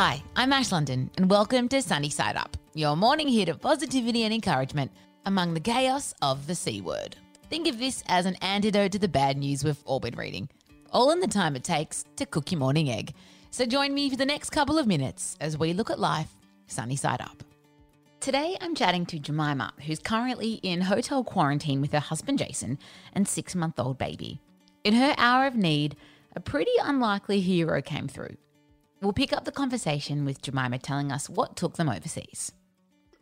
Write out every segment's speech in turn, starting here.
Hi, I'm Ash London, and welcome to Sunny Side Up, your morning hit of positivity and encouragement among the chaos of the C word. Think of this as an antidote to the bad news we've all been reading, all in the time it takes to cook your morning egg. So join me for the next couple of minutes as we look at life sunny side up. Today, I'm chatting to Jemima, who's currently in hotel quarantine with her husband Jason and six month old baby. In her hour of need, a pretty unlikely hero came through. We'll pick up the conversation with Jemima telling us what took them overseas.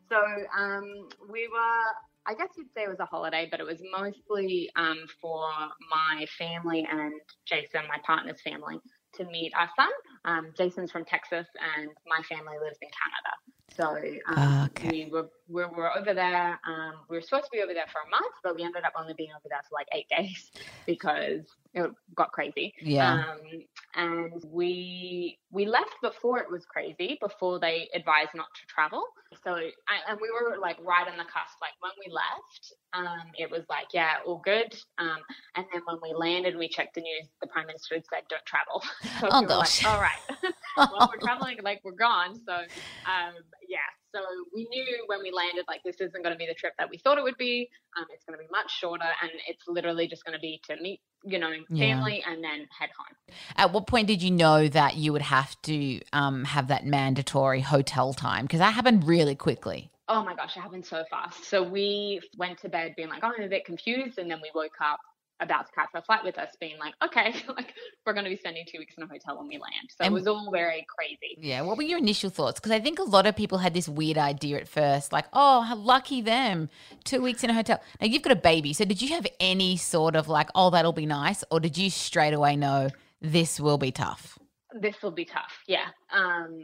So um, we were, I guess you'd say it was a holiday, but it was mostly um, for my family and Jason, my partner's family, to meet our son. Um, Jason's from Texas, and my family lives in Canada. So um, Okay. we were we were over there. Um, we were supposed to be over there for a month, but we ended up only being over there for like eight days because it got crazy. Yeah. Um, and we we left before it was crazy, before they advised not to travel. So I, and we were like right on the cusp. Like when we left, um, it was like yeah, all good. Um, and then when we landed, we checked the news. The prime minister had said don't travel. So Oh, we were like, gosh. all right. well, we're traveling, like we're gone. So, um, yeah. So we knew when we landed, like this isn't going to be the trip that we thought it would be. Um, it's going to be much shorter, and it's literally just going to be to meet, you know, Yeah. family and then head home. At what point did you know that you would have to um, have that mandatory hotel time? Because that happened really quickly. Oh my gosh, it happened so fast. So we went to bed being like, oh, I'm a bit confused, and then we woke up about to catch our flight with us being like, okay, like we're going to be spending two weeks in a hotel when we land. So And- it was all very crazy. Yeah. What were your initial thoughts? Because I think a lot of people had this weird idea at first, like, oh, how lucky them, two weeks in a hotel. Now you've got a baby, so did you have any sort of like, oh, that'll be nice, or did you straight away know this will be tough? this will be tough. Yeah. Um,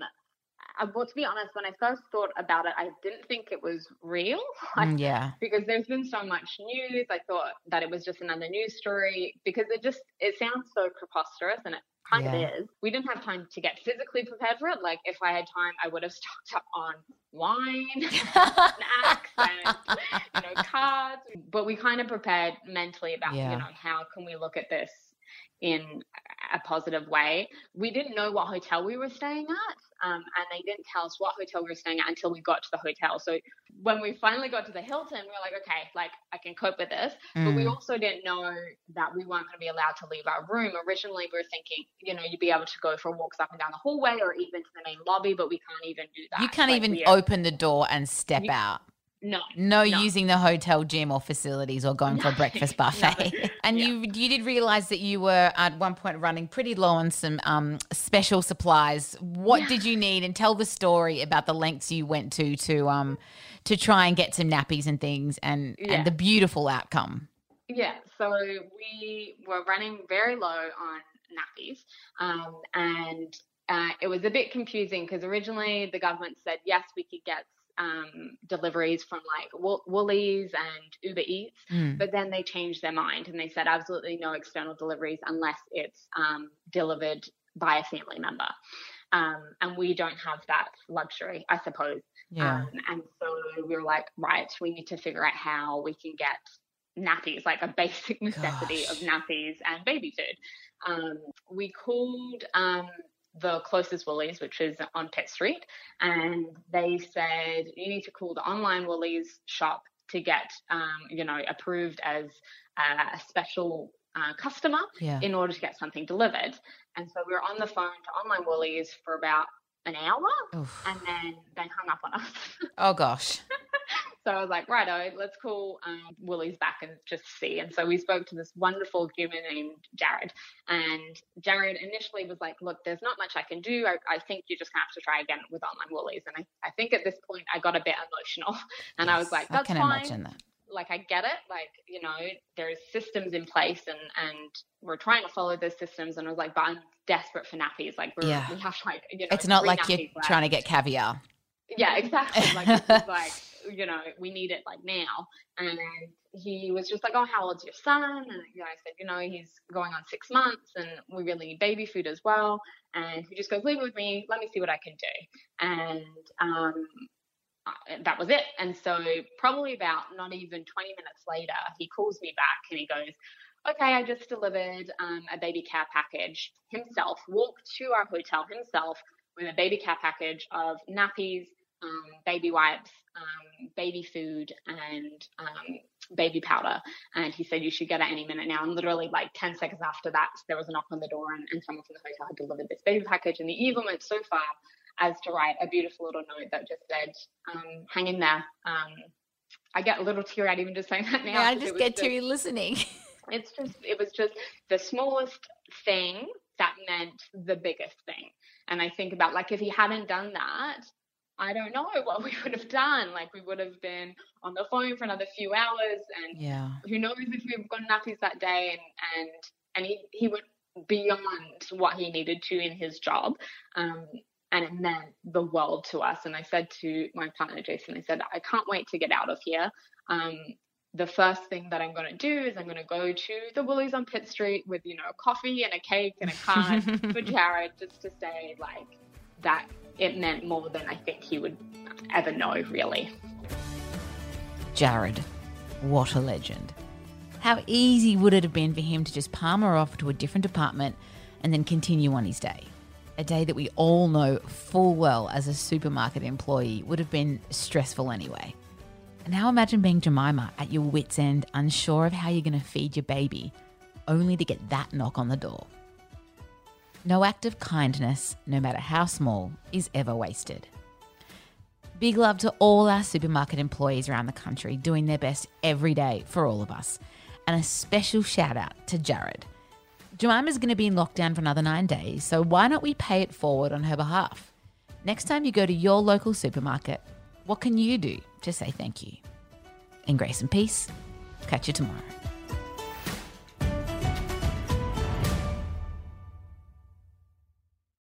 I, well, to be honest, when I first thought about it, I didn't think it was real. Like, Mm, yeah. because there's been so much news. I thought that it was just another news story because it just it sounds so preposterous and it kind Yeah. of is. We didn't have time to get physically prepared for it. Like if I had time, I would have stocked up on wine, snacks, and you know cards. But we kind of prepared mentally about Yeah. you know how can we look at this in a positive way. We didn't know what hotel we were staying at, um, and they didn't tell us what hotel we were staying at until we got to the hotel. So when we finally got to the Hilton, we were like, okay, like I can cope with this. But we Mm. also didn't know that we weren't going to be allowed to leave our room. Originally, we were thinking, you know, you'd be able to go for walks up and down the hallway or even to the main lobby, but we can't even do that. You can't Like, even open the door and step You- out. No. No, No. using the hotel gym or facilities or going for a No, breakfast no. buffet. and Yeah. you you did realize that you were at one point running pretty low on some um, special supplies. What Yeah. did you need? And tell the story about the lengths you went to to um to try and get some nappies and things and Yeah. and the beautiful outcome. Yeah, so we were running very low on nappies, um, and uh, it was a bit confusing because originally the government said yes, we could get um, deliveries from like Wo- Woolies and Uber Eats, Mm. but then they changed their mind and they said absolutely no external deliveries unless it's um, delivered by a family member. Um, and we don't have that luxury, I suppose. Yeah. Um, and so we were like, right, we need to figure out how we can get nappies, like a basic necessity of nappies and baby food. Um, we called um, the closest Woolies, which is on Pitt Street, and they said you need to call the online Woolies shop to get, um, you know, approved as a special uh, customer yeah. in order to get something delivered. And so we were on the phone to online Woolies for about an hour, Oof. and then they hung up on us. Oh gosh. So I was like, righto, let's call um, Woolies back and just see. And so we spoke to this wonderful human named Jared. And Jared initially was like, look, there's not much I can do. I, I think you're just have to try again with online Woolies. And I, I think at this point I got a bit emotional. And I was like, I that's can fine. imagine that. Like, I get it. Like, you know, there's systems in place and, and we're trying to follow those systems. And I was like, but I'm desperate for nappies. Like, we're, Yeah. we have like, you know, It's not like you're left. trying to get caviar. Yeah, exactly. Like this is like, you know, we need it like now. And he was just like, Oh, how old's your son? And you know, I said, you know, he's going on six months and we really need baby food as well. And he just goes, Leave it with me, let me see what I can do. And um uh, that was it. And so probably about not even 20 minutes later, he calls me back and he goes, okay, I just delivered um, a baby care package himself, walked to our hotel himself, with a baby care package of nappies, baby wipes, um, baby food, and um, baby powder. And he said, You should get it any minute now. And literally, like 10 seconds after that, there was a knock on the door, and, and someone from the hotel had delivered this baby package. And he even went so far as to write a beautiful little note that just said, um, Hang in there. Um, I get a little teary eyed even just saying that now. Yeah, I just get teary listening. it's just, it was just the smallest thing that meant the biggest thing. And I think about like if he hadn't done that, I don't know what we would have done. Like we would have been on the phone for another few hours, and yeah. who knows if we've got nappies that day, and and and he he went beyond what he needed to in his job, um, and it meant the world to us. And I said to my partner Jason, I said, I can't wait to get out of here. Um, the first thing that I'm going to do is I'm going to go to the Woolies on Pitt Street with, you know, coffee and a cake and a card for Jared just to say, like, that it meant more than I think he would ever know, really. Jared, what a legend. How easy would it have been for him to just palm her off to a different department and then continue on his day? A day that we all know full well as a supermarket employee would have been stressful anyway. Now imagine being Jemima at your wits' end, unsure of how you're going to feed your baby, only to get that knock on the door. No act of kindness, no matter how small, is ever wasted. Big love to all our supermarket employees around the country doing their best every day for all of us. And a special shout out to Jared. Jemima's going to be in lockdown for another nine days, so why not we pay it forward on her behalf? Next time you go to your local supermarket, what can you do to say thank you? In grace and peace, catch you tomorrow.